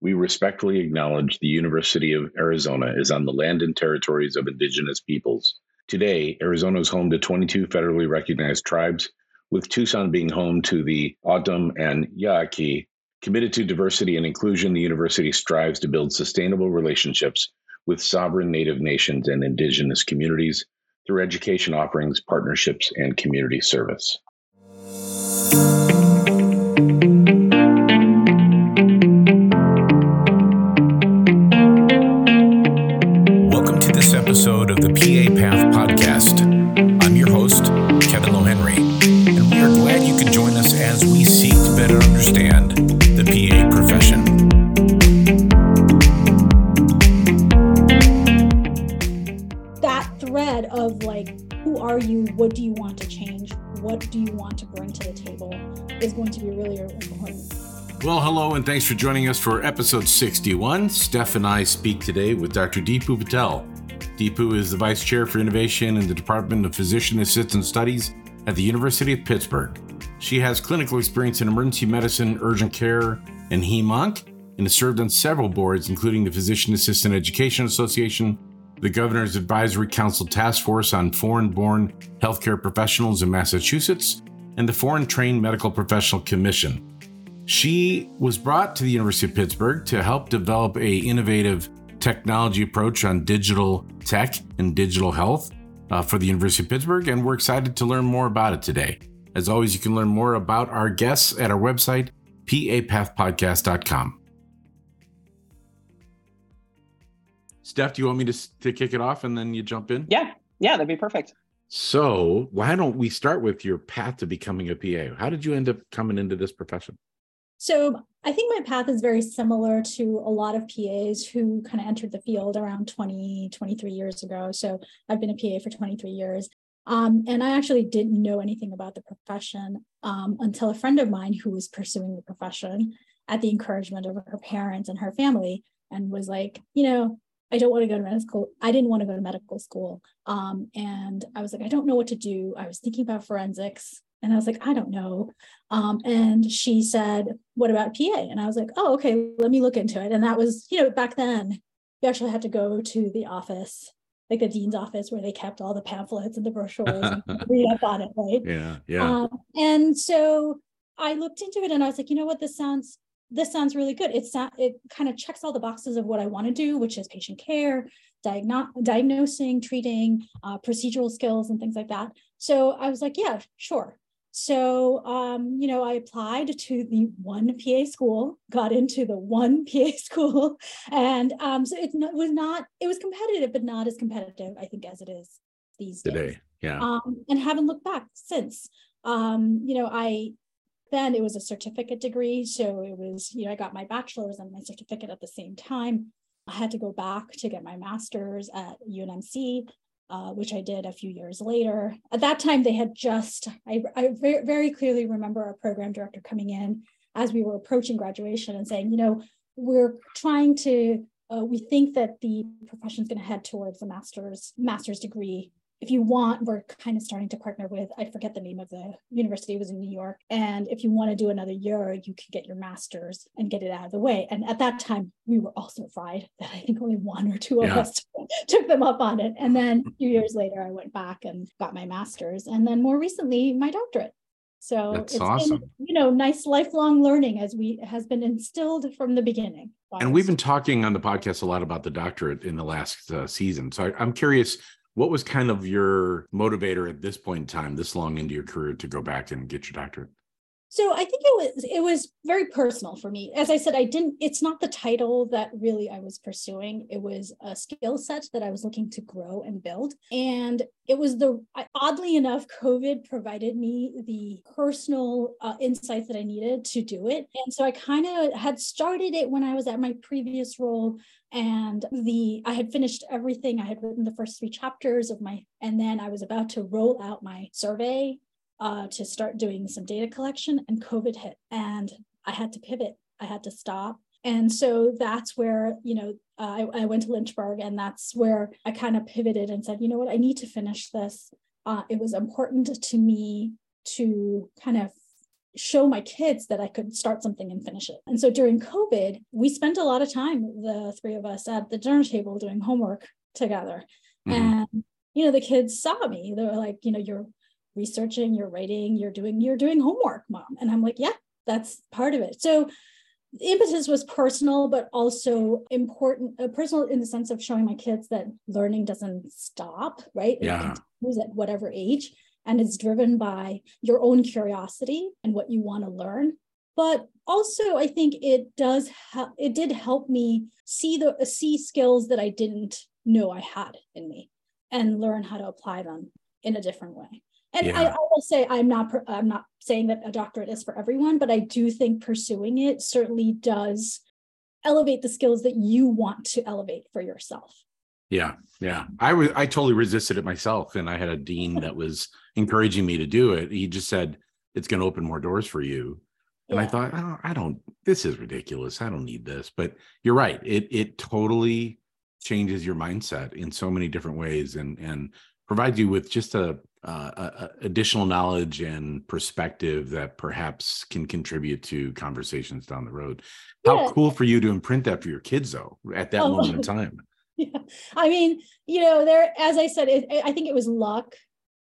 we respectfully acknowledge the University of Arizona is on the land and territories of indigenous peoples. Today, Arizona is home to 22 federally recognized tribes, with Tucson being home to the O'odham and Yaqui. Committed to diversity and inclusion, the university strives to build sustainable relationships with sovereign Native nations and indigenous communities through education offerings, partnerships, and community service. What do you want to change? What do you want to bring to the table is going to be really, important. Well, hello, and thanks for joining us for episode 61. Steph and I speak today with Dr. Dipu Patel. Dipu is the Vice Chair for Innovation in the Department of Physician Assistant Studies at the University of Pittsburgh. She has clinical experience in emergency medicine, urgent care, and HEMONC, and has served on several boards, including the Physician Assistant Education Association, the Governor's Advisory Council Task Force on Foreign Born Healthcare Professionals in Massachusetts, and the Foreign Trained Medical Professional Commission. She was brought to the University of Pittsburgh to help develop a innovative technology approach on digital tech and digital health uh, for the University of Pittsburgh, and we're excited to learn more about it today. As always, you can learn more about our guests at our website, papathpodcast.com. Steph, do you want me to, to kick it off and then you jump in? Yeah, yeah, that'd be perfect. So, why don't we start with your path to becoming a PA? How did you end up coming into this profession? So I think my path is very similar to a lot of PAs who kind of entered the field around 20, 23 years ago. So I've been a PA for 23 years. Um, and I actually didn't know anything about the profession um, until a friend of mine who was pursuing the profession at the encouragement of her parents and her family and was like, you know, I don't want to go to medical school. I didn't want to go to medical school. Um, and I was like, I don't know what to do. I was thinking about forensics. And I was like, I don't know. Um, and she said, What about PA? And I was like, Oh, okay, let me look into it. And that was, you know, back then, you actually had to go to the office, like the dean's office, where they kept all the pamphlets and the brochures and read up on it, right? Yeah, yeah. Um, and so I looked into it and I was like, you know what, this sounds this sounds really good. It's it kind of checks all the boxes of what I want to do, which is patient care, diagno- diagnosing, treating, uh, procedural skills, and things like that. So I was like, yeah, sure. So, um, you know, I applied to the one PA school, got into the one PA school. And um, so it was not, it was competitive, but not as competitive, I think, as it is these days. Today. Yeah. Um, and haven't looked back since. Um, you know, I, then it was a certificate degree. So it was, you know, I got my bachelor's and my certificate at the same time. I had to go back to get my master's at UNMC uh, which I did a few years later. At that time, they had just, I, I very, clearly remember our program director coming in as we were approaching graduation and saying, you know, we're trying to, uh, we think that the profession is going to head towards a master's master's degree if you want, we're kind of starting to partner with, I forget the name of the university, it was in New York. And if you want to do another year, you can get your master's and get it out of the way. And at that time, we were also fried that I think only one or two of yeah. us took them up on it. And then a few years later, I went back and got my master's. And then more recently, my doctorate. So That's it's awesome. Been, you know, nice lifelong learning as we has been instilled from the beginning. And we've been talking on the podcast a lot about the doctorate in the last uh, season. So I, I'm curious, what was kind of your motivator at this point in time, this long into your career, to go back and get your doctorate? So I think it was it was very personal for me. As I said, I didn't. It's not the title that really I was pursuing. It was a skill set that I was looking to grow and build, and it was the oddly enough, COVID provided me the personal uh, insights that I needed to do it. And so I kind of had started it when I was at my previous role, and the I had finished everything. I had written the first three chapters of my, and then I was about to roll out my survey uh, to start doing some data collection, and COVID hit, and I had to pivot. I had to stop. And so that's where, you know, uh, I, I, went to Lynchburg, and that's where I kind of pivoted and said, you know what, I need to finish this. Uh, it was important to me to kind of show my kids that I could start something and finish it. And so during COVID, we spent a lot of time, the three of us at the dinner table doing homework together. Mm-hmm. And, you know, the kids saw me. They were like, you know, you're researching, you're writing, you're doing, you're doing homework, mom. And I'm like, yeah, that's part of it. So impetus was personal, but also important, uh, personal in the sense of showing my kids that learning doesn't stop, right? Yeah. It continues at whatever age and it's driven by your own curiosity and what you want to learn but also i think it does ha- it did help me see the see skills that i didn't know i had in me and learn how to apply them in a different way and yeah. I, I, will say i'm not i'm not saying that a doctorate is for everyone but i do think pursuing it certainly does elevate the skills that you want to elevate for yourself yeah, yeah. I was I totally resisted it myself, and I had a dean that was encouraging me to do it. He just said it's going to open more doors for you, and yeah. I thought, oh, I don't. This is ridiculous. I don't need this. But you're right. It it totally changes your mindset in so many different ways, and and provides you with just a, uh, additional knowledge and perspective that perhaps can contribute to conversations down the road. How yeah. cool for you to imprint that for your kids, though, at that oh. moment in time yeah. I mean, you know, there, as I said, it, I think it was luck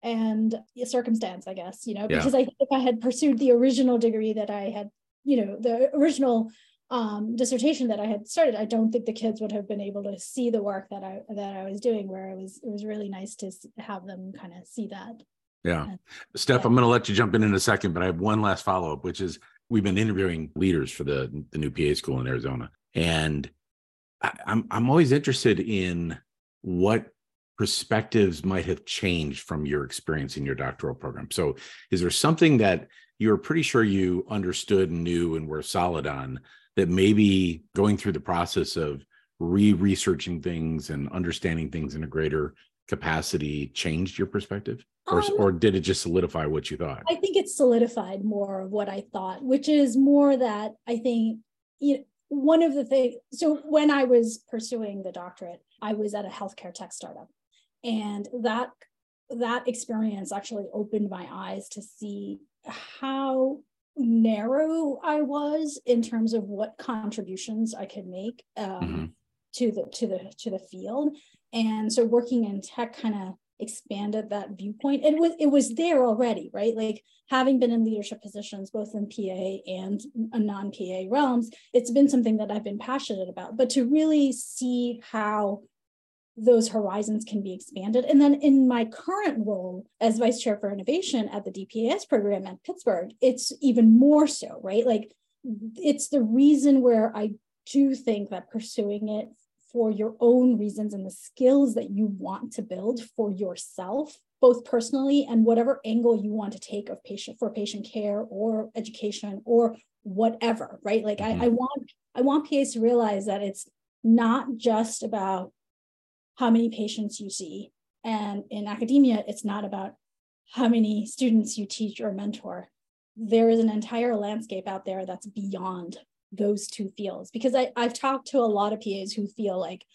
and circumstance, I guess, you know, because yeah. I think if I had pursued the original degree that I had, you know, the original um, dissertation that I had started, I don't think the kids would have been able to see the work that I that I was doing. Where it was, it was really nice to have them kind of see that. Yeah, and, Steph, yeah. I'm going to let you jump in in a second, but I have one last follow up, which is we've been interviewing leaders for the the new PA school in Arizona, and I, I'm I'm always interested in what perspectives might have changed from your experience in your doctoral program. So, is there something that you were pretty sure you understood and knew and were solid on that maybe going through the process of re-researching things and understanding things in a greater capacity changed your perspective or, um, or did it just solidify what you thought i think it solidified more of what i thought which is more that i think you know, one of the things, so when I was pursuing the doctorate, I was at a healthcare tech startup. And that that experience actually opened my eyes to see how narrow I was in terms of what contributions I could make um, mm-hmm. to the to the to the field. And so working in tech kind of expanded that viewpoint. It was it was there already, right? Like having been in leadership positions both in PA and non-PA realms, it's been something that I've been passionate about. But to really see how those horizons can be expanded. And then in my current role as vice chair for innovation at the DPAS program at Pittsburgh, it's even more so, right? Like it's the reason where I do think that pursuing it for your own reasons and the skills that you want to build for yourself both personally and whatever angle you want to take of patient for patient care or education or whatever right like mm-hmm. I, I want i want pas to realize that it's not just about how many patients you see and in academia it's not about how many students you teach or mentor there is an entire landscape out there that's beyond those two fields because I, I've talked to a lot of PAs who feel like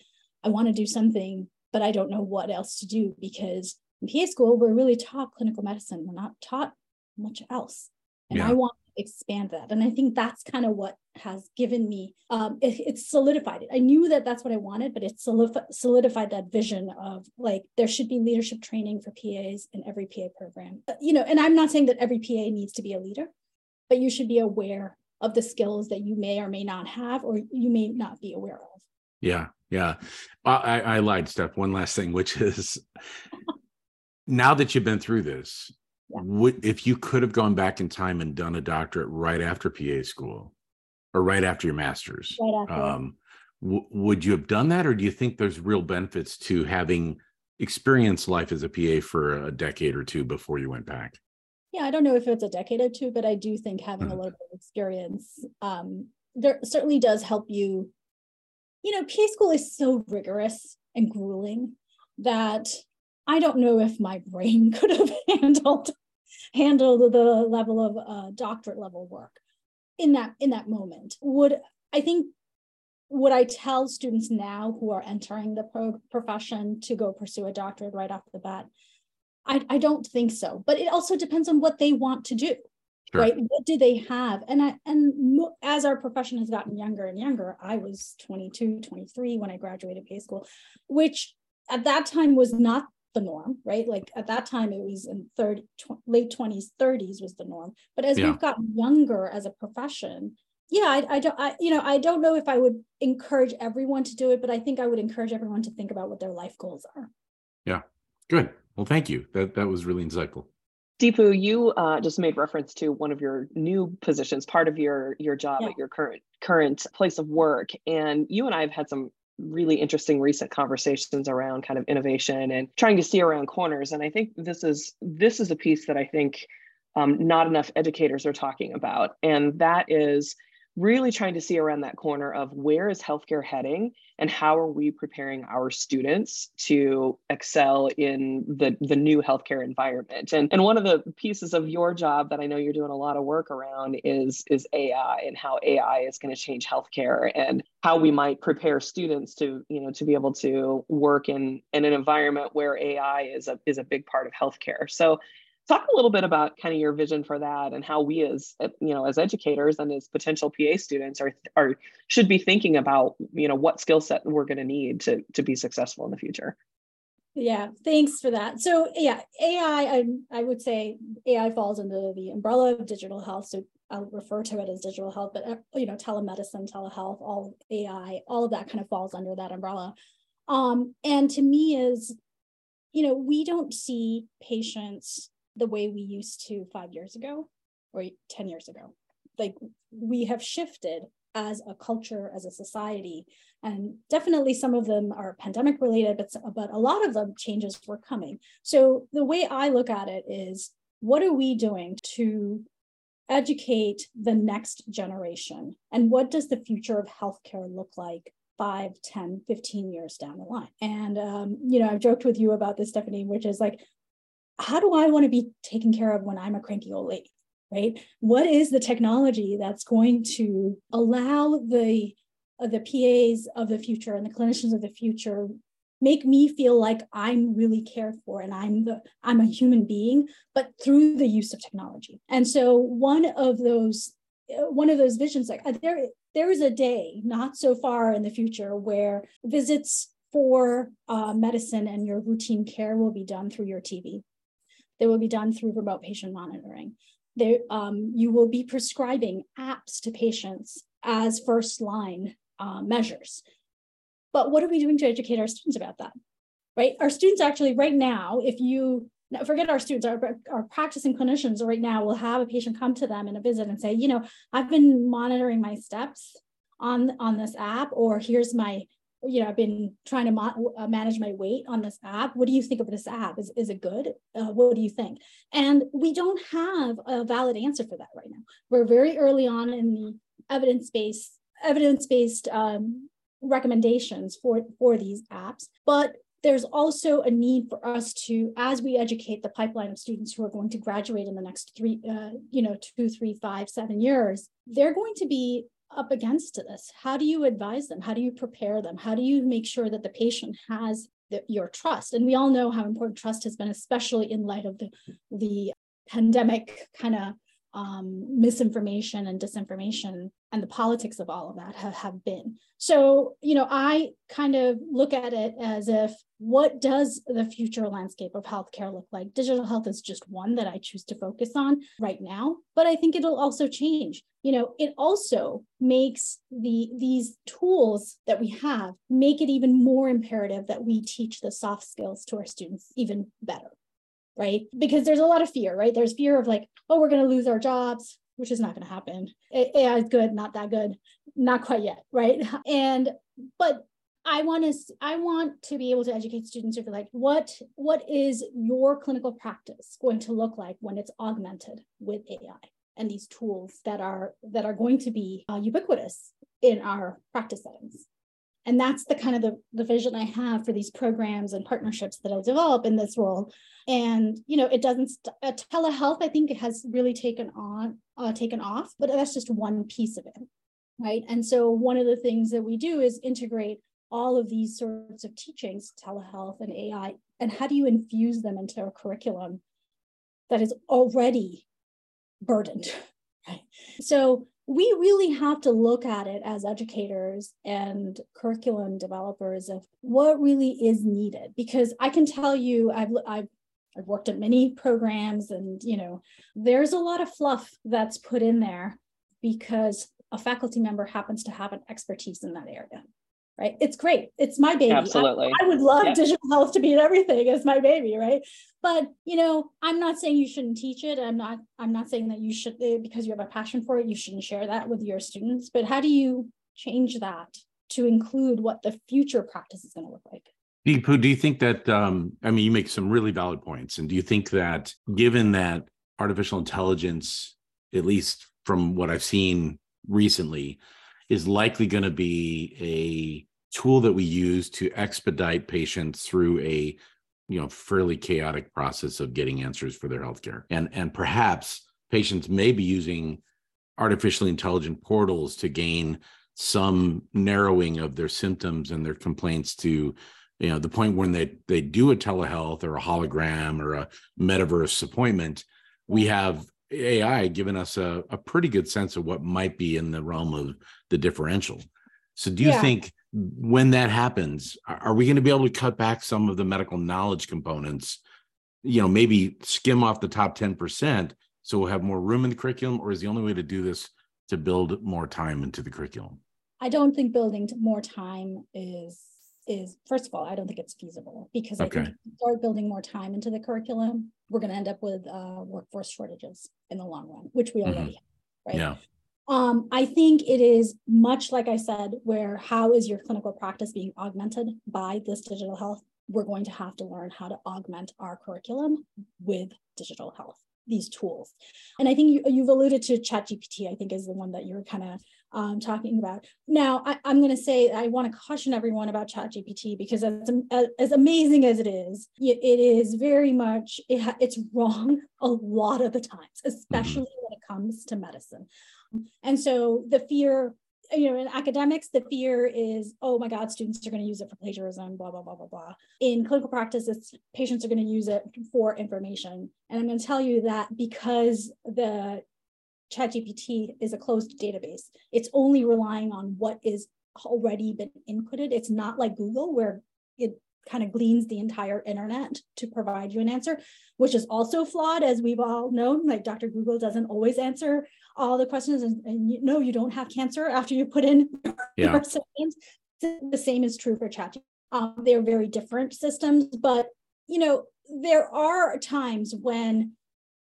I want to do something, but I don't know what else to do because in PA school, we're really taught clinical medicine. We're not taught much else. And yeah. I want expand that. And I think that's kind of what has given me, um, it, it's solidified it. I knew that that's what I wanted, but it solidified that vision of like, there should be leadership training for PAs in every PA program. You know, and I'm not saying that every PA needs to be a leader, but you should be aware of the skills that you may or may not have or you may not be aware of. Yeah, yeah. I, I lied, Steph. One last thing, which is now that you've been through this, yeah. would if you could have gone back in time and done a doctorate right after PA school or right after your master's, right after. Um, w- would you have done that, or do you think there's real benefits to having experienced life as a PA for a decade or two before you went back? yeah, I don't know if it's a decade or two, but I do think having a mm-hmm. little bit of experience um, there certainly does help you. You know, PA school is so rigorous and grueling that I don't know if my brain could have handled handled the level of uh, doctorate level work in that in that moment. Would I think would I tell students now who are entering the pro- profession to go pursue a doctorate right off the bat? I, I don't think so. But it also depends on what they want to do. sure. right what do they have and i and as our profession has gotten younger and younger i was 22 23 when i graduated high school which at that time was not the norm right? Like at that time it was in third tw- late 20s 30s was the norm. But as yeah. we've gotten younger as a profession yeah I, I don't i you know i don't know if i would encourage everyone to do it but i think i would encourage everyone to think about what their life goals are. Yeah. Good. Well thank you. That that was really insightful. Dipu, you uh, just made reference to one of your new positions, part of your your job yeah. at your current current place of work, and you and I have had some really interesting recent conversations around kind of innovation and trying to see around corners. And I think this is this is a piece that I think um, not enough educators are talking about, and that is really trying to see around that corner of where is healthcare heading and how are we preparing our students to excel in the, the new healthcare environment? And, and one of the pieces of your job that i know you're doing a lot of work around is is ai and how ai is going to change healthcare and how we might prepare students to you know to be able to work in in an environment where ai is a is a big part of healthcare. So talk a little bit about kind of your vision for that and how we as you know as educators and as potential pa students are are should be thinking about you know what skill set we're going to need to to be successful in the future. Yeah thanks for that. So yeah ai I, I would say ai falls under the umbrella of digital health. So i'll refer to it as digital health but uh, you know telemedicine telehealth all ai all of that kind of falls under that umbrella. Um, and to me is you know we don't see patients the way we used to five years ago or 10 years ago. Like we have shifted as a culture, as a society, and definitely some of them are pandemic related, but, but a lot of them changes were coming. So the way I look at it is what are we doing to educate the next generation? And what does the future of healthcare look like 5, 10, 15 years down the line. And, um, you know, I've joked with you about this, Stephanie, which is like, how do I want to be taken care of when I'm a cranky old lady? Right? What is the technology that's going to allow the uh, the PAs of the future and the clinicians of the future make me feel like I'm really cared for and I'm the I'm a human being, but through the use of technology. And so one of those uh, one of those visions like uh, there there is a day not so far in the future where visits for uh, medicine and your routine care will be done through your TV they will be done through remote patient monitoring. Um, you will be prescribing apps to patients as first line uh, measures. But what are we doing to educate our students about that? Right? Our students actually, right now, if you forget our students, our, our practicing clinicians right now will have a patient come to them in a visit and say, you know, I've been monitoring my steps on on this app, or here's my you know, I've been trying to mo- uh, manage my weight on this app. What do you think of this app? Is, is it good? Uh, what do you think? And we don't have a valid answer for that right now. We're very early on in the evidence-based evidence-based um, recommendations for, for these apps, but there's also a need for us to, as we educate the pipeline of students who are going to graduate in the next three, uh, you know, two, three, five, seven years, they're going to be up against this? How do you advise them? How do you prepare them? How do you make sure that the patient has the, your trust? And we all know how important trust has been, especially in light of the, the pandemic kind of um, misinformation and disinformation and the politics of all of that have, have been. So, you know, I kind of look at it as if what does the future landscape of healthcare look like? Digital health is just one that I choose to focus on right now, but I think it'll also change. You know, it also makes the these tools that we have make it even more imperative that we teach the soft skills to our students even better right? Because there's a lot of fear, right? There's fear of like, oh, we're going to lose our jobs, which is not going to happen. AI is good, not that good, not quite yet, right? And but I want to I want to be able to educate students to be like, what what is your clinical practice going to look like when it's augmented with AI and these tools that are that are going to be uh, ubiquitous in our practice settings and that's the kind of the, the vision i have for these programs and partnerships that i'll develop in this role and you know it doesn't st- uh, telehealth i think it has really taken on uh, taken off but that's just one piece of it right and so one of the things that we do is integrate all of these sorts of teachings telehealth and ai and how do you infuse them into a curriculum that is already burdened. Right. So we really have to look at it as educators and curriculum developers of what really is needed. Because i can tell you i've i've I've worked at many programs and you know there's a lot of fluff that's put in there because a faculty member happens to have an expertise in that area right? It's great. It's my baby. Absolutely. I, I would love yeah. digital health to be in everything it's my baby right? But you know i'm not saying you shouldn't teach it. I'm not i'm not saying that you should eh, because you have a passion for it you shouldn't share that with your students. But how do you change that to include what the future practice is going to look like? Dipu, do you think that um, I mean you make some really valid points, and do you think that given that artificial intelligence, at least from what I've seen recently, is likely going to be a tool that we use to expedite patients through a you know fairly chaotic process of getting answers for their healthcare, and and perhaps patients may be using artificially intelligent portals to gain some narrowing of their symptoms and their complaints to you know the point when they they do a telehealth or a hologram or a metaverse appointment we have ai given us a, a pretty good sense of what might be in the realm of the differential so do you yeah. think when that happens are we going to be able to cut back some of the medical knowledge components you know maybe skim off the top 10% so we'll have more room in the curriculum or is the only way to do this to build more time into the curriculum i don't think building more time is is first of all, I don't think it's feasible because okay. I think start building more time into the curriculum, we're going to end up with uh, workforce shortages in the long run, which we already mm-hmm. have, right? Yeah. Um, I think it is much like I said, where how is your clinical practice being augmented by this digital health? We're going to have to learn how to augment our curriculum with digital health, these tools. And I think you, you've alluded to ChatGPT, I think is the one that you're kind of um, talking about. Now, I, am going to say I want to caution everyone about ChatGPT because as, as amazing as it is, it is very much it it's wrong a lot of the times, especially mm-hmm. when it comes to medicine. And so the fear, you know, in academics, the fear is, oh my God, students are going to use it for plagiarism, blah blah blah blah blah. In clinical practice, it's patients are going to use it for information. And I'm going to tell you that because the ChatGPT is a closed database. It's only relying on what is already been inputted. It's not like Google where it kind of gleans the entire internet to provide you an answer, which is also flawed, as we've all known. Like Dr. Google doesn't always answer all the questions, and, and you, no, you don't have cancer after you put in yeah. your symptoms. The same is true for ChatGPT. Um, they're very different systems, but you know there are times when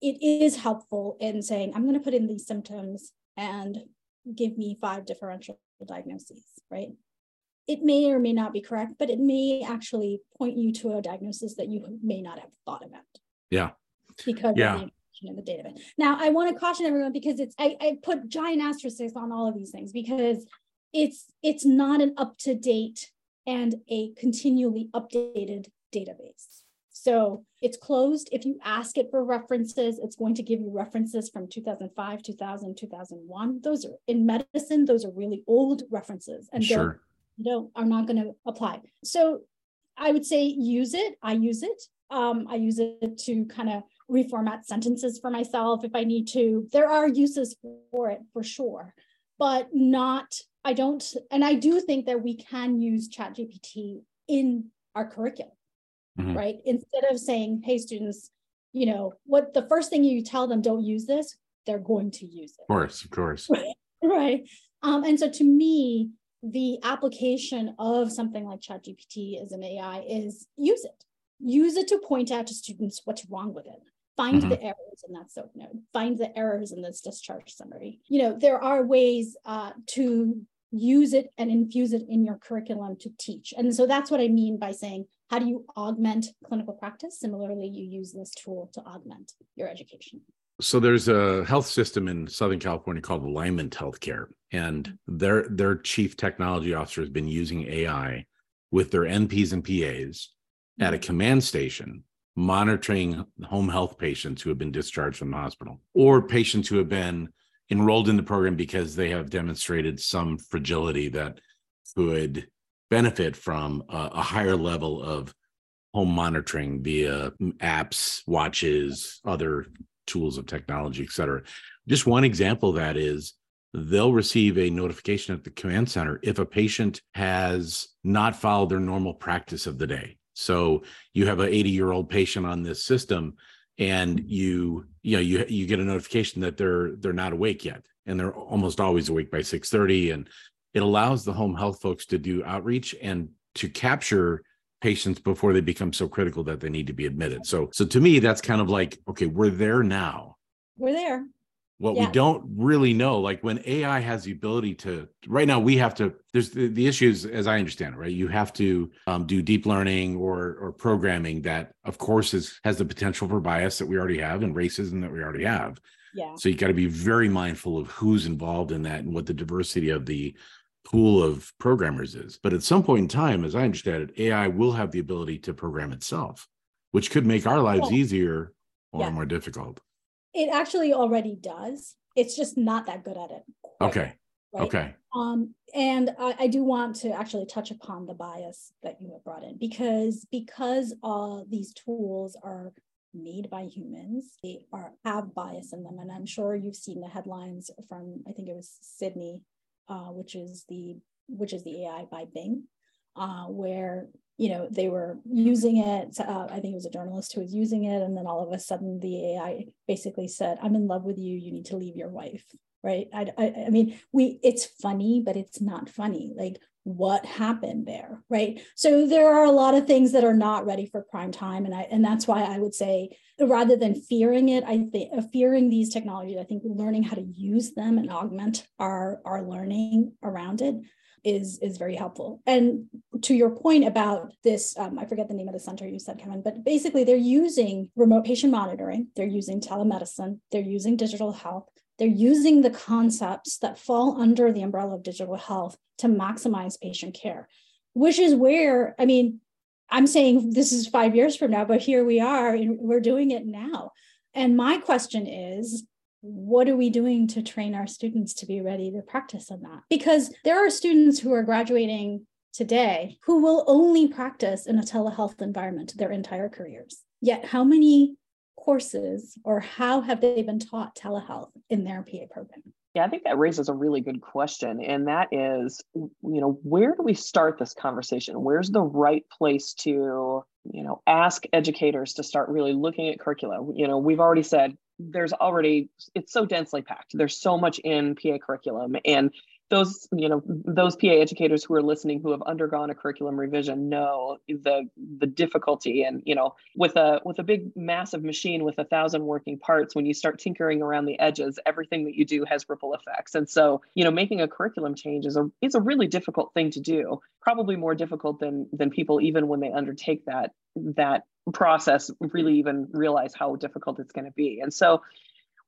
it is helpful in saying, I'm going to put in these symptoms and give me five differential diagnoses, right? It may or may not be correct, but it may actually point you to a diagnosis that you may not have thought about. Yeah. Because yeah. In the database. Now, I want to caution everyone because it's I, I put giant asterisks on all of these things because it's it's not an up to date and a continually updated database. So it's closed. If you ask it for references, it's going to give you references from 2005, 2000, 2001. Those are in medicine, those are really old references and sure. don't are not going to apply. So I would say use it. I use it. Um, I use it to kind of reformat sentences for myself if I need to. There are uses for it for sure, but not, I don't, and I do think that we can use ChatGPT in our curriculum mm-hmm. right? Instead of saying, hey, students, you know, what the first thing you tell them, don't use this, they're going to use it. Of course, of course. Right. right. Um, and so to me, the application of something like ChatGPT as an AI is use it. Use it to point out to students what's wrong with it. Find mm-hmm. the errors in that SOAP note. Find the errors in this discharge summary. You know, there are ways uh, to use it and infuse it in your curriculum to teach. And so that's what I mean by saying how do you augment clinical practice? Similarly, you use this tool to augment your education. So there's a health system in Southern California called Alignment Healthcare, and their their chief technology officer has been using AI with their NPs and PAs at a mm-hmm. command station monitoring home health patients who have been discharged from the hospital or patients who have been enrolled in the program because they have demonstrated some fragility that could benefit from a, a higher level of home monitoring via apps, watches, other tools of technology, et cetera. Just one example of that is they'll receive a notification at the command center if a patient has not followed their normal practice of the day. So you have an 80 year old patient on this system and mm-hmm. you you know you you get a notification that they're they're not awake yet and they're almost always awake by 6:30 and it allows the home health folks to do outreach and to capture patients before they become so critical that they need to be admitted. So so to me that's kind of like okay, we're there now. We're there. What yeah. we don't really know, like when AI has the ability to, right now we have to. There's the, the issues, as I understand it, right? You have to um, do deep learning or or programming that, of course, is has the potential for bias that we already have and racism that we already have. Yeah. So you got to be very mindful of who's involved in that and what the diversity of the pool of programmers is. But at some point in time, as I understand it, AI will have the ability to program itself, which could make our lives easier or yeah. more difficult. It actually already does. It's just not that good at it. Okay. Right? Okay. Um, and I, I, do want to actually touch upon the bias that you have brought in because because all these tools are made by humans, they are have bias in them. And I'm sure you've seen the headlines from I think it was Sydney uh, which is the which is the AI by Bing, uh, where you know they were using it. Uh, I think it was a journalist who was using it, and then all of a sudden the AI basically said, "I'm in love with you. You need to leave your wife." Right? I, I, I mean, we. It's funny, but it's not funny. Like what happened there right so there are a lot of things that are not ready for prime time and i and that's why i would say rather than fearing it i think uh, fearing these technologies i think learning how to use them and augment our our learning around it is is very helpful and to your point about this um, i forget the name of the center you said kevin but basically they're using remote patient monitoring they're using telemedicine they're using digital health they're using the concepts that fall under the umbrella of digital health to maximize patient care, which is where, I mean, I'm saying this is five years from now, but here we are and we're doing it now. And my question is, what are we doing to train our students to be ready to practice on that? Because there are students who are graduating today who will only practice in a telehealth environment their entire careers. Yet, how many courses or how have they been taught telehealth in their PA program? Yeah, I think that raises a really good question. And that is, you know, where do we start this conversation? Where's the right place to, you know, ask educators to start really looking at curricula? You know, we've already said there's already, it's so densely packed. There's so much in PA curriculum. And those you know those PA educators who are listening who have undergone a curriculum revision know the the difficulty. And you know with a with a big massive machine with a thousand working parts when you start tinkering around the edges everything that you do has ripple effects. And so you know making a curriculum change is a is a really difficult thing to do probably more difficult than than people even when they undertake that that process really even realize how difficult it's going to be. And so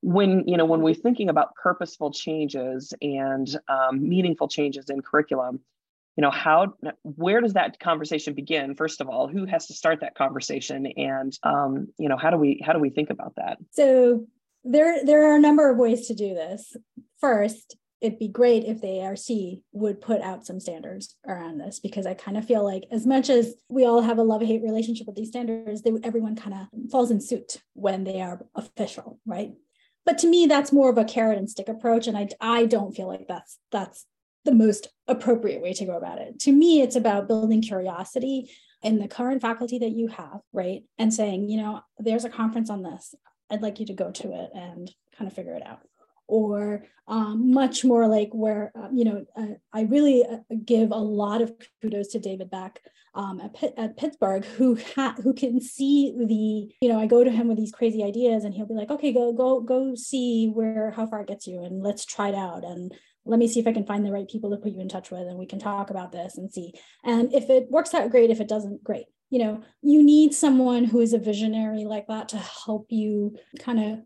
when you know when we're thinking about purposeful changes and um, meaningful changes in curriculum you know how where does that conversation begin? First of all who has to start that conversation? And um, you know how do we how do we think about that? So there there are a number of ways to do this. First it'd be great if the ARC would put out some standards around this because I kind of feel like as much as we all have a love hate relationship with these standards, they, everyone kind of falls in suit when they are official, right? But to me that's more of a carrot and stick approach and i i don't feel like that's that's the most appropriate way to go about it. To me it's about building curiosity in the current faculty that you have right? And saying you know there's a conference on this. I'd like you to go to it and kind of figure it out or um, much more like where uh, you know uh, I really uh, give a lot of kudos to David Beck um, at, at Pittsburgh who ha- who can see the you know I go to him with these crazy ideas and he'll be like okay go go go see where how far it gets you and let's try it out and let me see if I can find the right people to put you in touch with and we can talk about this and see. And if it works out great if it doesn't great. You know you need someone who is a visionary like that to help you kind of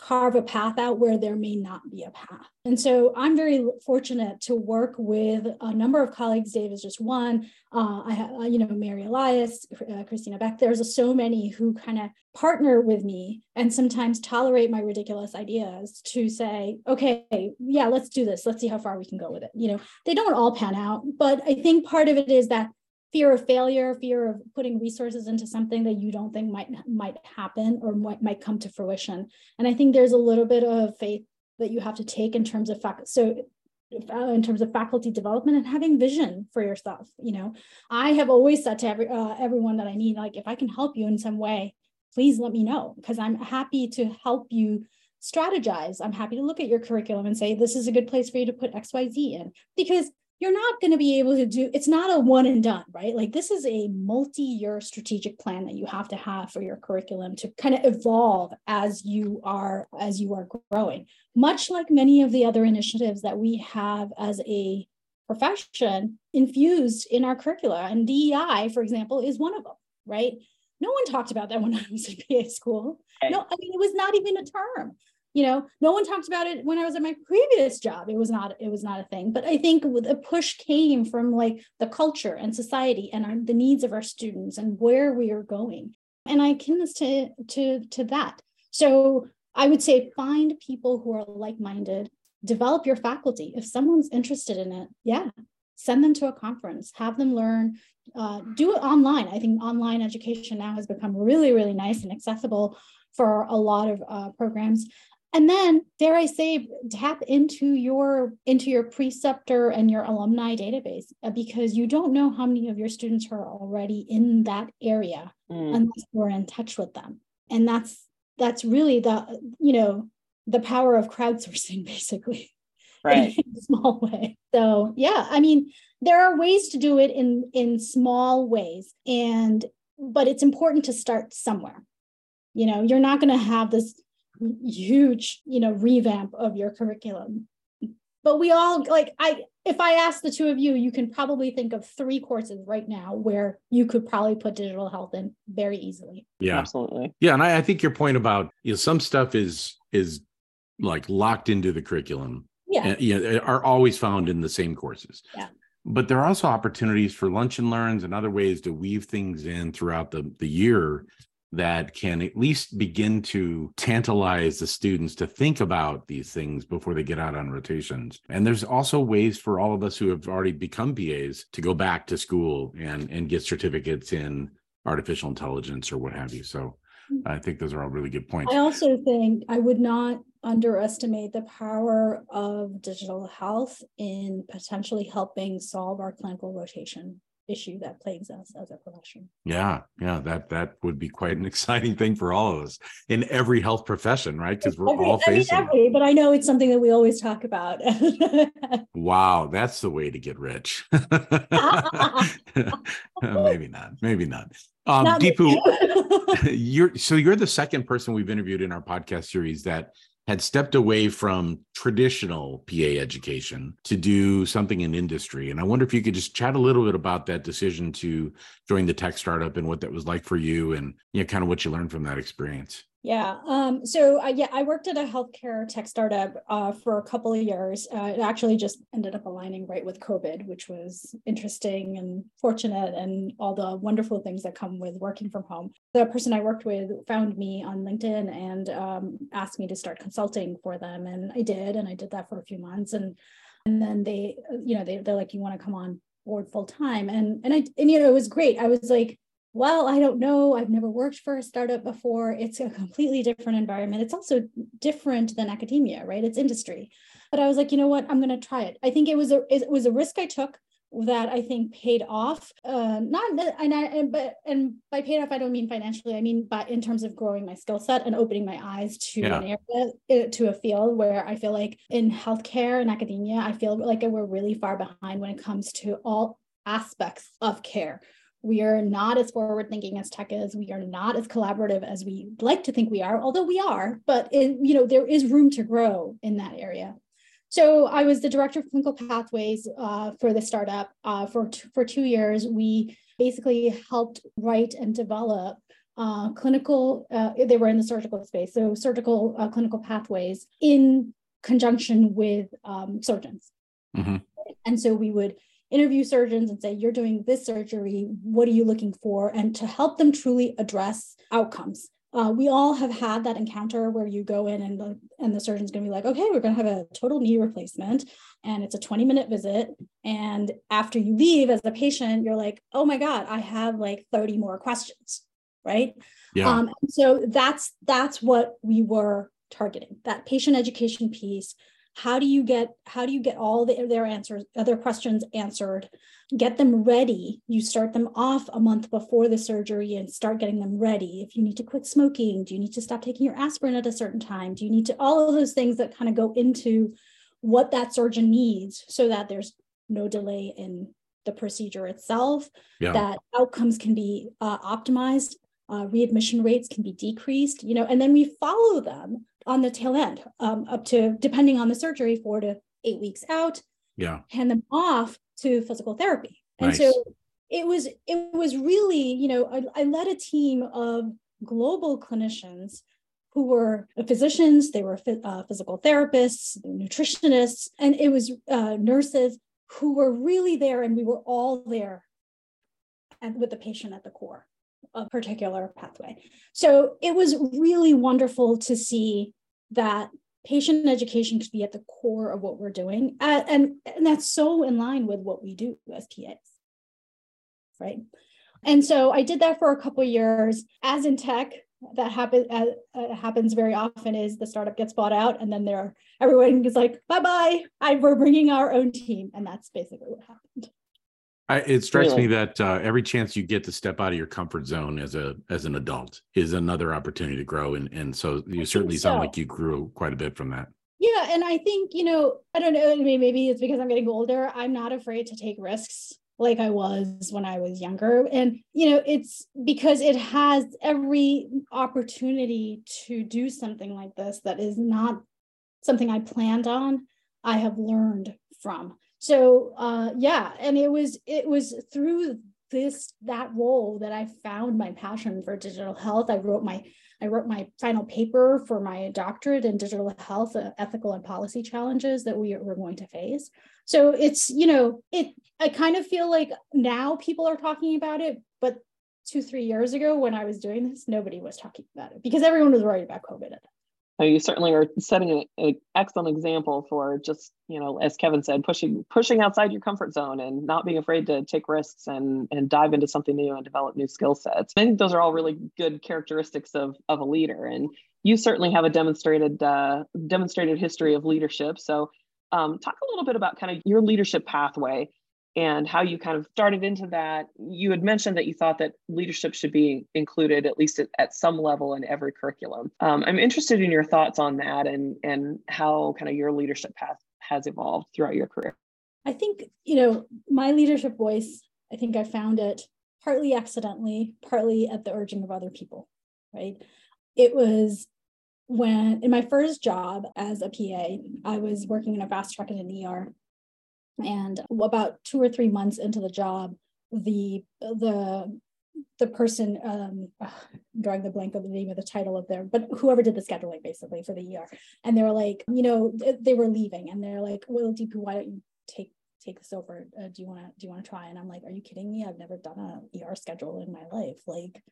carve a path out where there may not be a path. And so I'm very fortunate to work with a number of colleagues. Dave is just one. Uh, I have, uh, you know, Mary Elias, uh, Christina Beck. There's so many who kind of partner with me and sometimes tolerate my ridiculous ideas to say, okay, yeah, let's do this. Let's see how far we can go with it. You know, they don't all pan out, but I think part of it is that fear of failure, fear of putting resources into something that you don't think might might happen or might, might come to fruition. And I think there's a little bit of faith that you have to take in terms of fact. So uh, in terms of faculty development and having vision for yourself you know i have always said to every uh, everyone that i meet like if i can help you in some way please let me know because i'm happy to help you strategize i'm happy to look at your curriculum and say this is a good place for you to put xyz in because you're not going to be able to do it's not a one and done right? Like this is a multi-year strategic plan that you have to have for your curriculum to kind of evolve as you are as you are growing. Much like many of the other initiatives that we have as a profession infused in our curricula and DEI for example is one of them right? No one talked about that when I was in PA school. No I mean it was not even a term you know no one talked about it when i was at my previous job. It was not it was not a thing. But i think the push came from like the culture and society and our, the needs of our students and where we are going. And i can this to to to that. So i would say find people who are like-minded develop your faculty. If someone's interested in it yeah send them to a conference have them learn uh, do it online. I think online education now has become really really nice and accessible for a lot of uh, programs and then dare i say tap into your into your preceptor and your alumni database uh, because you don't know how many of your students are already in that area mm. unless you're in touch with them. And that's that's really the you know the power of crowdsourcing basically right. in a small way. So yeah i mean there are ways to do it in in small ways and but it's important to start somewhere. You know you're not going to have this huge you know revamp of your curriculum. But we all like i if i ask the two of you you can probably think of three courses right now where you could probably put digital health in very easily. Yeah. Absolutely. Yeah and I, I think your point about you know some stuff is is like locked into the curriculum yeah. and, you know, are always found in the same courses. Yeah. But there are also opportunities for lunch and learns and other ways to weave things in throughout the, the year that can at least begin to tantalize the students to think about these things before they get out on rotations. And there's also ways for all of us who have already become PAs to go back to school and and get certificates in artificial intelligence or what have you. So. I think those are all really good points. I also think I would not underestimate the power of digital health in potentially helping solve our clinical rotation issue that plagues us as a profession. Yeah, yeah, that that would be quite an exciting thing for all of us in every health profession, right? Because we're every, all facing. I mean, every, but I know it's something that we always talk about. wow, that's the way to get rich. maybe not. Maybe not. Um, not Dipu, you're so you're the second person we've interviewed in our podcast series that had stepped away from traditional PA education to do something in industry. And I wonder if you could just chat a little bit about that decision to join the tech startup and what that was like for you and you know kind of what you learned from that experience. Yeah. Um, so yeah, I worked at a healthcare tech startup uh, for a couple of years. Uh, it actually just ended up aligning right with COVID, which was interesting and fortunate, and all the wonderful things that come with working from home. The person I worked with found me on LinkedIn and um, asked me to start consulting for them, and I did, and I did that for a few months, and and then they, you know, they they're like, you want to come on board full time, and and I and you know it was great. I was like well, I don't know. I've never worked for a startup before. It's a completely different environment. It's also different than academia, right? It's industry. But I was like, you know what? I'm going to try it. I think it was a it was a risk I took that I think paid off. Uh, not and I and, but and by paid off I don't mean financially. I mean but in terms of growing my skill set and opening my eyes to yeah. an area uh, to a field where I feel like in healthcare and academia I feel like we're really far behind when it comes to all aspects of care we are not as forward thinking as tech is. We are not as collaborative as we like to think we are, although we are, but it, you know, there is room to grow in that area. So I was the director of clinical pathways uh, for the startup uh, for, t- for two years. We basically helped write and develop uh, clinical, uh, they were in the surgical space, so surgical uh, clinical pathways in conjunction with um, surgeons. Mm-hmm. And so we would interview surgeons and say, You're doing this surgery. What are you looking for? And to help them truly address outcomes uh, we all have had that encounter where you go in and the, and the surgeon's going to be like, okay, we're going to have a total knee replacement and it's a 20 minute visit. And after you leave as a patient, you're like, oh my God, I have like 30 more questions. Right. Yeah. Um, so that's that's what we were targeting, that patient education piece. How do you get how do you get all the, their answers, other questions answered get them ready. You start them off a month before the surgery and start getting them ready. If you need to quit smoking, do you need to stop taking your aspirin at a certain time? Do you need to, all of those things that kind of go into what that surgeon needs so that there's no delay in the procedure itself, yeah. that outcomes can be uh, optimized, uh, readmission rates can be decreased, you know, and then we follow them on the tail end um, up to, depending on the surgery, four to eight weeks out. Yeah. Hand them off to physical therapy. And nice. so it was it was really, you know, I, I led a team of global clinicians who were physicians, they were uh, physical therapists, nutritionists, and it was uh, nurses who were really there, and we were all there and with the patient at the core, a particular pathway. So it was really wonderful to see that patient education could be at the core of what we're doing. And, and that's so in line with what we do as PAs. Right. And so I did that for a couple years. As in tech, that happen, uh, uh, happens very often is the startup gets bought out and then there everyone is like, bye bye, I, we're bringing our own team. And that's basically what happened. I, it strikes really? me that uh, every chance you get to step out of your comfort zone as a as an adult is another opportunity to grow, and and so you I certainly sound like you grew quite a bit from that. Yeah, and I think you know I don't know. I mean, maybe it's because I'm getting older. I'm not afraid to take risks like I was when I was younger, and you know it's because it has every opportunity to do something like this that is not something I planned on. I have learned from so uh, yeah and it was it was through this that role that i found my passion for digital health. I wrote my i wrote my final paper for my doctorate in digital health uh, ethical and policy challenges that we were going to face. So it's you know it i kind of feel like now people are talking about it but two three years ago when i was doing this nobody was talking about it because everyone was worried about covid you certainly are setting an, excellent example for just you know as kevin said pushing pushing outside your comfort zone and not being afraid to take risks and and dive into something new and develop new skill sets. I think those are all really good characteristics of of a leader. And you certainly have a demonstrated uh, demonstrated history of leadership. So um, talk a little bit about kind of your leadership pathway and how you kind of started into that. You had mentioned that you thought that leadership should be included at least at, at some level in every curriculum. Um, I'm interested in your thoughts on that and and how kind of your leadership path has evolved throughout your career. I think you know my leadership voice. I think I found it partly accidentally, partly at the urging of other people. Right. It was when in my first job as a PA, I was working in a fast track in an ER and about two or three months into the job, the the the person um drawing the blank of the name of the title of their but whoever did the scheduling basically for the ER and they were like you know they were leaving and they're like well DP why don't you take take this over? Uh, do you want to do you want to try? And I'm like are you kidding me? I've never done a ER schedule in my life. Like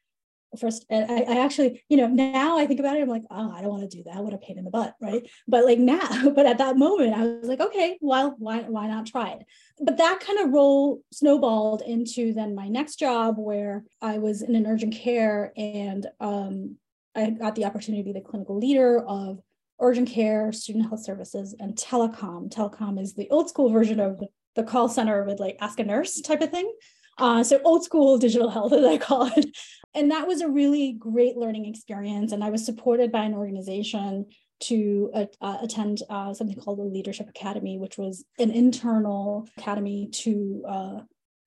first I, I, actually you know now i think about it i'm like oh i don't want to do that what a pain in the butt right? But like now but at that moment i was like okay well why, why not try it? But that kind of role snowballed into then my next job where i was in an urgent care and um, i got the opportunity to be the clinical leader of urgent care student health services and telecom. Telecom is the old school version of the call center with like ask a nurse type of thing. Uh, so old school digital health, as I call it. And that was a really great learning experience. And I was supported by an organization to uh, uh, attend uh, something called the Leadership Academy, which was an internal academy to uh,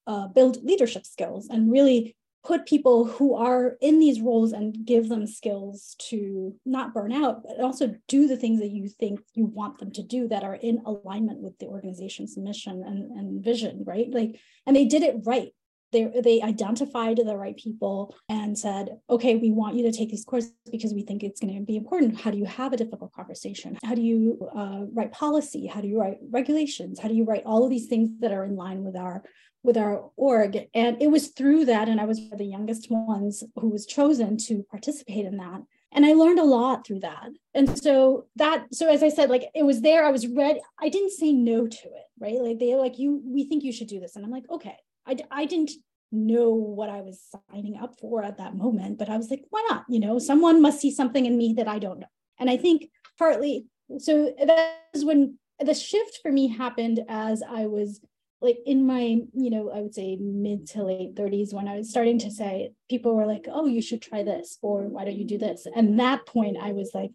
uh, build leadership skills and really put people who are in these roles and give them skills to not burn out, but also do the things that you think you want them to do that are in alignment with the organization's mission and, and vision, right? Like, and they did it right they, they identified the right people and said, okay, we want you to take these courses because we think it's going to be important. How do you have a difficult conversation? How do you uh, write policy? How do you write regulations? How do you write all of these things that are in line with our with our org. And it was through that, and I was the youngest ones who was chosen to participate in that. And I learned a lot through that. And so that, so as I said, like it was there, I was ready. I didn't say no to it, right? Like they like, you, we think you should do this. And I'm like, okay. I, I didn't know what I was signing up for at that moment, but I was like, why not? You know, someone must see something in me that I don't know. And I think partly, so that is when the shift for me happened as I was like in my you know i would say mid to late 30s when i was starting to say people were like oh you should try this or why don't you do this and that point i was like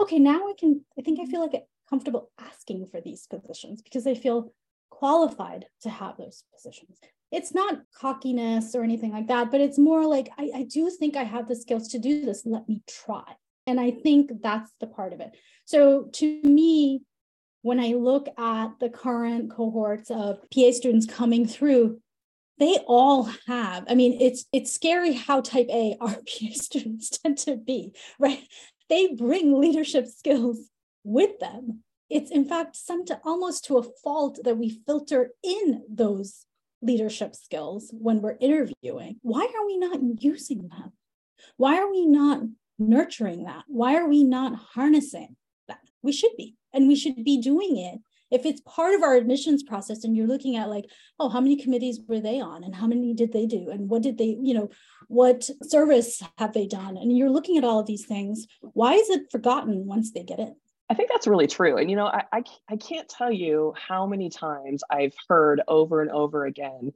okay now i can i think i feel like comfortable asking for these positions because i feel qualified to have those positions it's not cockiness or anything like that but it's more like I, I do think i have the skills to do this let me try and i think that's the part of it so to me when I look at the current cohorts of PA students coming through, they all have. I mean, it's it's scary how type A our PA students tend to be, right? They bring leadership skills with them. It's in fact some to almost to a fault that we filter in those leadership skills when we're interviewing. Why are we not using them? Why are we not nurturing that? Why are we not harnessing that? We should be and we should be doing it if it's part of our admissions process and you're looking at like oh how many committees were they on and how many did they do and what did they you know what service have they done and you're looking at all of these things why is it forgotten once they get in I think that's really true. And, you know, I, I, I can't tell you how many times I've heard over and over again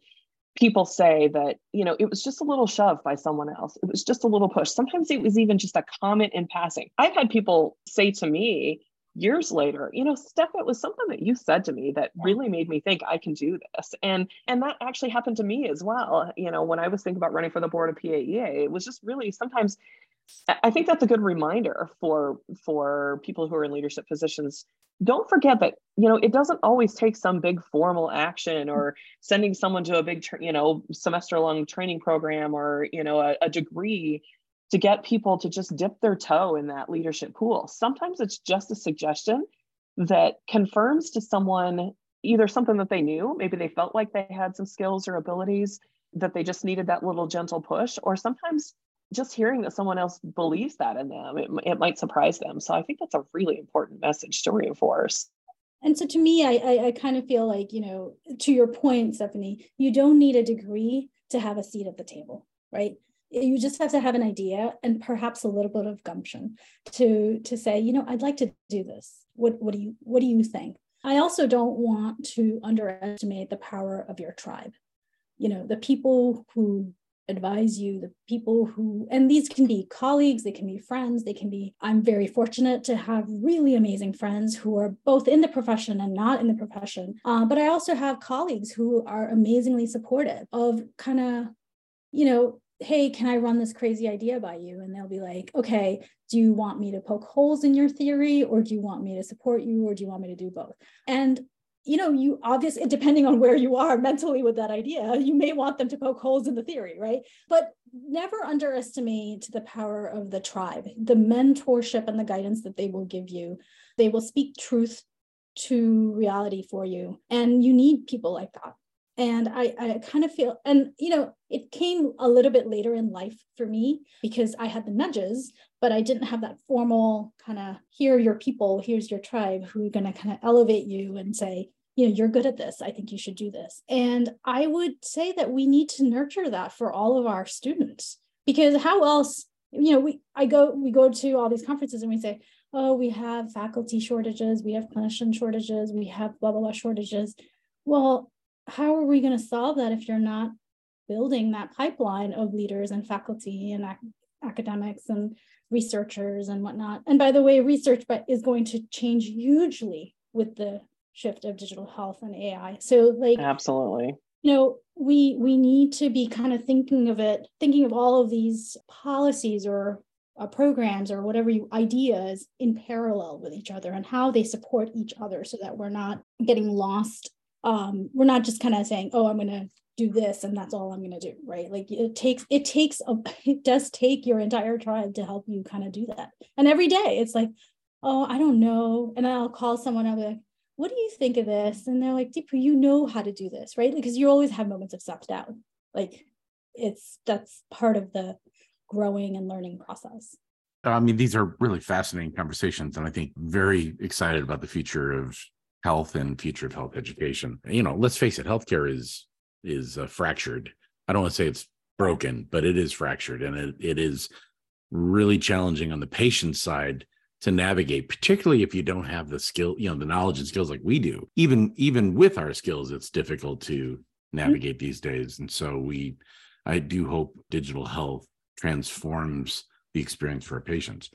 people say that, you know, it was just a little shove by someone else. It was just a little push. Sometimes it was even just a comment in passing. I've had people say to me, years later you know steph it was something that you said to me that really made me think i can do this and and that actually happened to me as well you know when i was thinking about running for the board of paea it was just really sometimes i think that's a good reminder for for people who are in leadership positions don't forget that you know it doesn't always take some big formal action or sending someone to a big you know semester long training program or you know a, a degree to get people to just dip their toe in that leadership pool. Sometimes it's just a suggestion that confirms to someone either something that they knew, maybe they felt like they had some skills or abilities that they just needed that little gentle push, or sometimes just hearing that someone else believes that in them, it, it might surprise them. So I think that's a really important message to reinforce. And so to me, I, I, I kind of feel like, you know, to your point, Stephanie, you don't need a degree to have a seat at the table, right? you just have to have an idea and perhaps a little bit of gumption to to say you know i'd like to do this what what do you what do you think i also don't want to underestimate the power of your tribe you know the people who advise you the people who and these can be colleagues they can be friends they can be i'm very fortunate to have really amazing friends who are both in the profession and not in the profession uh, but i also have colleagues who are amazingly supportive of kind of you know hey, can I run this crazy idea by you? And they'll be like, okay, do you want me to poke holes in your theory or do you want me to support you or do you want me to do both? And you know, you obviously, depending on where you are mentally with that idea, you may want them to poke holes in the theory, right? But never underestimate the power of the tribe, the mentorship and the guidance that they will give you. They will speak truth to reality for you. And you need people like that and I, I kind of feel and you know it came a little bit later in life for me because i had the nudges but i didn't have that formal kind of here are your people here's your tribe who are going to kind of elevate you and say you know you're good at this i think you should do this. And i would say that we need to nurture that for all of our students because how else you know we i go we go to all these conferences and we say oh we have faculty shortages we have clinician shortages we have blah blah blah shortages. Well how are we going to solve that if you're not building that pipeline of leaders and faculty and ac- academics and researchers and whatnot? And by the way, research is going to change hugely with the shift of digital health and AI. So, like, absolutely. You know, we we need to be kind of thinking of it, thinking of all of these policies or uh, programs or whatever you, ideas in parallel with each other and how they support each other so that we're not getting lost um, we're not just kind of saying, oh, I'm going to do this and that's all I'm going to do, right? Like it takes, it takes, a, it does take your entire tribe to help you kind of do that. And every day it's like, oh, I don't know. And I'll call someone, I'll be like, what do you think of this? And they're like, Dipu, you know how to do this, right? Because you always have moments of self-doubt. Like it's that's part of the growing and learning process. I mean, these are really fascinating conversations, and I think very excited about the future of health and future of health education. You know, let's face it, healthcare is is uh, fractured. I don't want to say it's broken, but it is fractured, and it, it is really challenging on the patient side to navigate particularly if you don't have the skill you know the knowledge and skills like we do even even with our skills it's difficult to mm-hmm. navigate mm-hmm. these days and so we i do hope digital health transforms the experience for our patients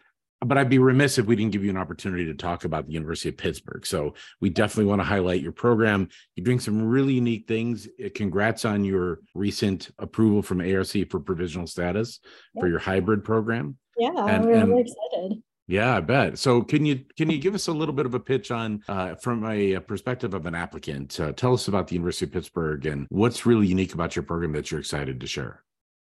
but I'd be remiss if we didn't give you an opportunity to talk about the University of Pittsburgh. So we definitely want to highlight your program. You're doing some really unique things. Uh, congrats on your recent approval from ARC for provisional status for your hybrid program. Yeah, and, we're and, really excited. Yeah, I bet. So can you can you give us a little bit of a pitch on uh, from a, a, perspective of an applicant? Uh, tell us about the University of Pittsburgh and what's really unique about your program that you're excited to share.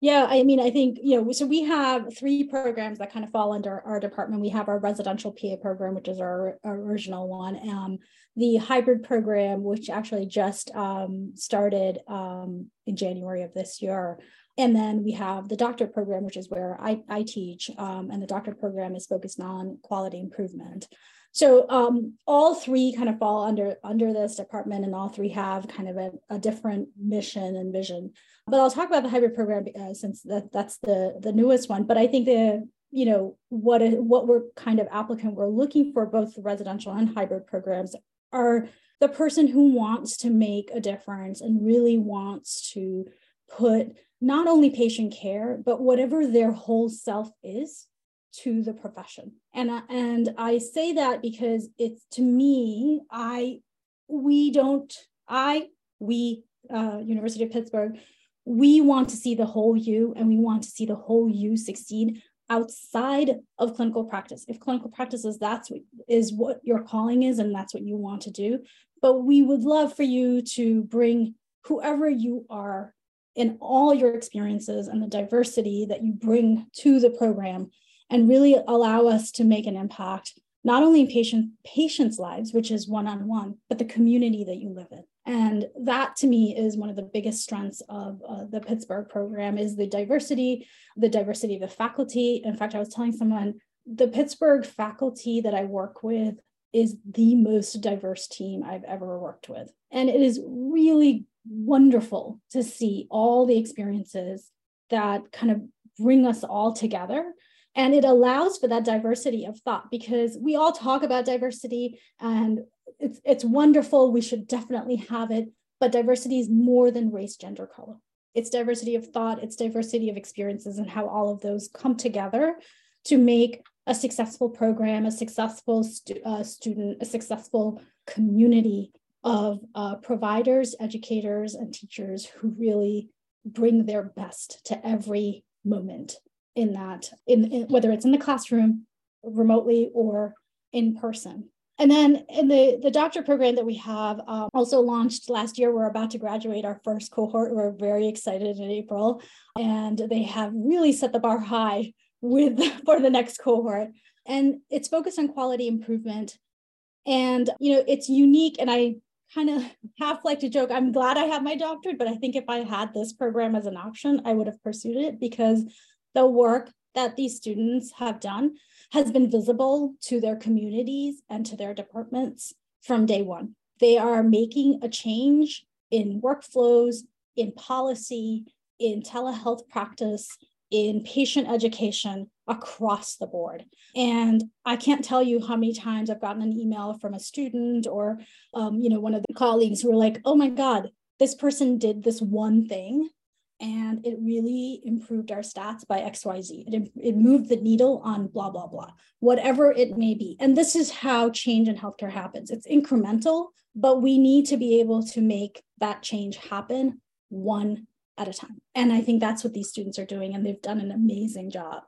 Yeah, I mean, I think, you know, so we have three programs that kind of fall under our department. We have our residential PA program, which is our, our original one, um, the hybrid program, which actually just um, started um, in January of this year. And then we have the doctor program, which is where I, I teach, um, and the doctor program is focused on quality improvement. So um, all three kind of fall under under this department, and all three have kind of a, a different mission and vision. But I'll talk about the hybrid program uh, since that, that's the the newest one. But I think the you know what what we're kind of applicant we're looking for both the residential and hybrid programs are the person who wants to make a difference and really wants to put not only patient care but whatever their whole self is to the profession. And, and I say that because it's to me, I, we don't, I, we, uh, University of Pittsburgh, we want to see the whole you and we want to see the whole you succeed outside of clinical practice. If clinical practice is that's what is what your calling is and that's what you want to do, but we would love for you to bring whoever you are in all your experiences and the diversity that you bring to the program and really allow us to make an impact not only in patient patients' lives, which is one-on-one, but the community that you live in. And that to me is one of the biggest strengths of uh, the Pittsburgh program is the diversity, the diversity of the faculty. In fact, I was telling someone the Pittsburgh faculty that I work with is the most diverse team I've ever worked with. And it is really wonderful to see all the experiences that kind of bring us all together and it allows for that diversity of thought because we all talk about diversity and it's, it's wonderful. We should definitely have it. But diversity is more than race, gender, color. It's diversity of thought, it's diversity of experiences, and how all of those come together to make a successful program, a successful stu- uh, student, a successful community of uh, providers, educators, and teachers who really bring their best to every moment in that, in, in whether it's in the classroom, remotely, or in person. And then in the, the doctor program that we have um, also launched last year, we're about to graduate our first cohort. We're very excited in April, and they have really set the bar high with for the next cohort. And it's focused on quality improvement. And you know, it's unique. And I kind of half like to joke, I'm glad I have my doctorate, but I think if I had this program as an option, I would have pursued it because the work that these students have done has been visible to their communities and to their departments from day one. They are making a change in workflows, in policy, in telehealth practice, in patient education across the board. And I can't tell you how many times I've gotten an email from a student or, um, you know, one of the colleagues who are like, "Oh my God, this person did this one thing and it really improved our stats by xyz it, it moved the needle on blah blah blah whatever it may be. And this is how change in healthcare happens. It's incremental but we need to be able to make that change happen one at a time. And i think that's what these students are doing and they've done an amazing job.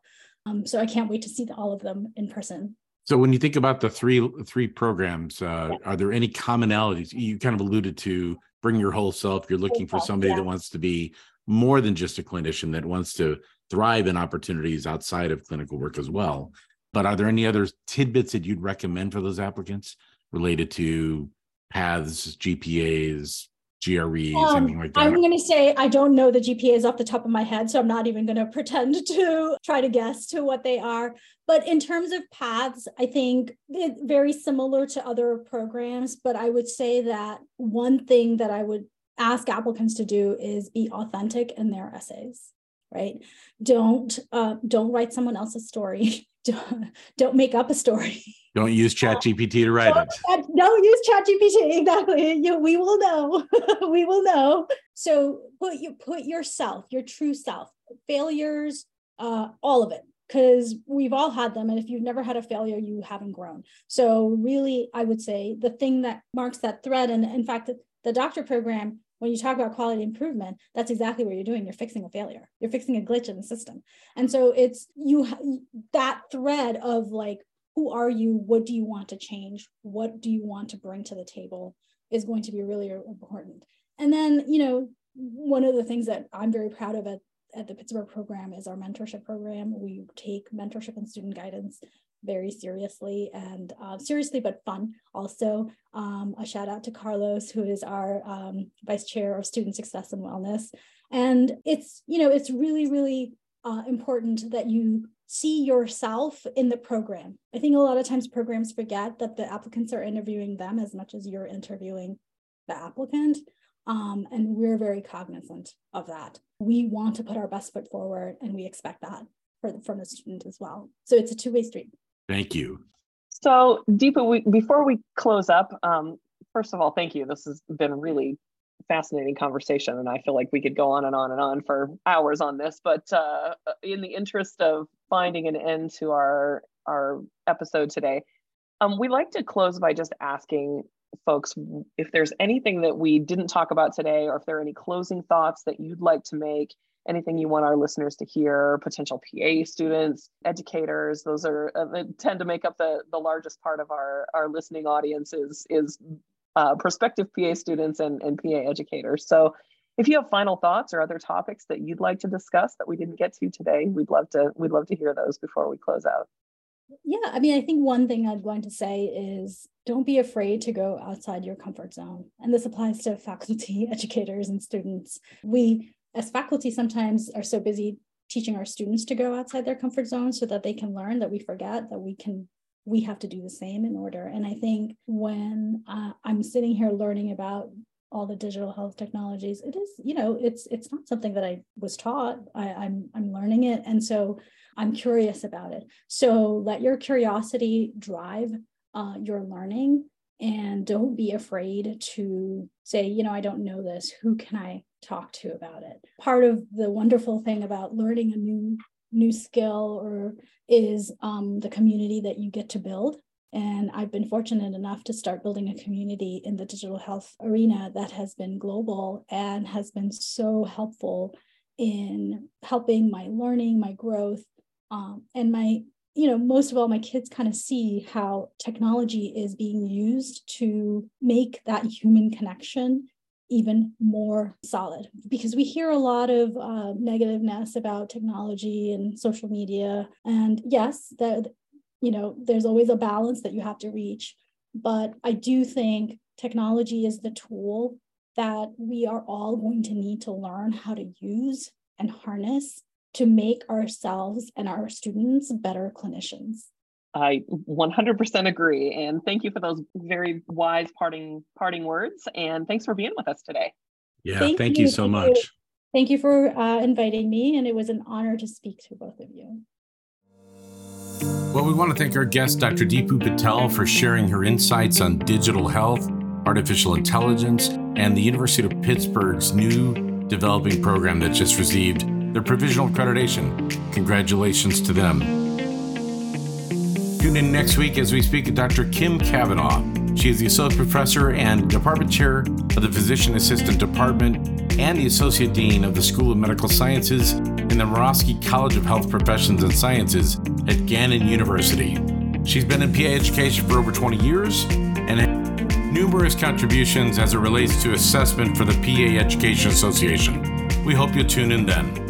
Um, so i can't wait to see all of them in person. So when you think about the three three programs uh, yeah. are there any commonalities? You kind of alluded to bring your whole self. You're looking for somebody yeah. that wants to be more than just a clinician that wants to thrive in opportunities outside of clinical work as well. But are there any other tidbits that you'd recommend for those applicants related to paths, GPAs, GREs, Um, anything like that? I'm going to say I don't know the GPAs off the top of my head, so I'm not even going to pretend to try to guess to what they are. But in terms of paths, I think it's very similar to other programs. But I would say that one thing that I would ask applicants to do is be authentic in their essays right? Don't uh, don't write someone else's story. Don't, don't make up a story. Don't use chat gpt to write don't, it. don't use chat gpt exactly. You, we will know. We will know. So put you put yourself your true self failures uh, all of it because we've all had them and if you've never had a failure you haven't grown. So really i would say the thing that marks that thread and in fact the doctor program when you talk about quality improvement that's exactly what you're doing. You're fixing a failure. You're fixing a glitch in the system. And so it's you that thread of like who are you? What do you want to change? What do you want to bring to the table is going to be really important. And then you know one of the things that i'm very proud of at, at the pittsburgh program is our mentorship program. We take mentorship and student guidance very seriously and uh, seriously but fun also. Um, a shout out to carlos who is our um, vice chair of student success and wellness. And it's you know it's really really uh, important that you see yourself in the program. I think a lot of times programs forget that the applicants are interviewing them as much as you're interviewing the applicant. Um, and we're very cognizant of that. We want to put our best foot forward and we expect that for, from the student as well. So it's a two-way street Thank you. So, Deepa, we, before we close up, um, first of all, thank you. This has been really fascinating conversation, and I feel like we could go on and on and on for hours on this. But uh, in the interest of finding an end to our our episode today, um, we like to close by just asking folks if there's anything that we didn't talk about today, or if there are any closing thoughts that you'd like to make anything you want our listeners to hear, potential PA students, educators, those are uh, tend to make up the, the largest part of our, our listening audience is, is uh, prospective PA students and, and PA educators. So if you have final thoughts or other topics that you'd like to discuss that we didn't get to today, we'd love to we'd love to hear those before we close out. Yeah, I mean, I think one thing I'd want to say is don't be afraid to go outside your comfort zone. And this applies to faculty, educators, and students. We as faculty sometimes are so busy teaching our students to go outside their comfort zone so that they can learn that we forget that we can we have to do the same in order. And i think when uh, i'm sitting here learning about all the digital health technologies it is you know it's it's not something that i was taught. I, i'm i'm learning it. And so i'm curious about it. So let your curiosity drive uh, your learning and don't be afraid to say you know i don't know this. Who can i talk to about it. Part of the wonderful thing about learning a new new skill or is um, the community that you get to build. And i've been fortunate enough to start building a community in the digital health arena that has been global and has been so helpful in helping my learning my growth um, and my you know, most of all, my kids kind of see how technology is being used to make that human connection even more solid because we hear a lot of uh, negativeness about technology and social media and yes that you know there's always a balance that you have to reach but i do think technology is the tool that we are all going to need to learn how to use and harness to make ourselves and our students better clinicians. I 100% agree. And thank you for those very wise parting parting words. And thanks for being with us today. Yeah, thank, thank you. you. so thank much. You. Thank you for uh, inviting me. And it was an honor to speak to both of you. Well, we want to thank our guest, Dr. Dipu Patel, for sharing her insights on digital health, artificial intelligence, and the University of Pittsburgh's new developing program that just received their provisional accreditation. Congratulations to them. Tune in next week as we speak to Dr. Kim Kavanaugh. She is the Associate Professor and Department Chair of the Physician Assistant Department and the Associate Dean of the School of Medical Sciences in the Morosky College of Health Professions and Sciences at Gannon University. She's been in PA education for over 20 years and had numerous contributions as it relates to assessment for the PA Education Association. We hope you'll tune in then.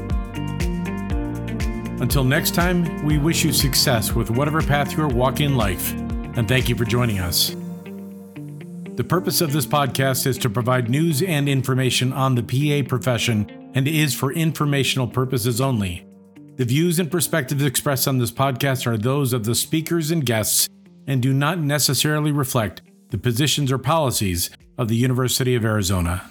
Until next time, we wish you success with whatever path you are walking in life, and thank you for joining us. The purpose of this podcast is to provide news and information on the PA profession and is for informational purposes only. The views and perspectives expressed on this podcast are those of the speakers and guests and do not necessarily reflect the positions or policies of the University of Arizona.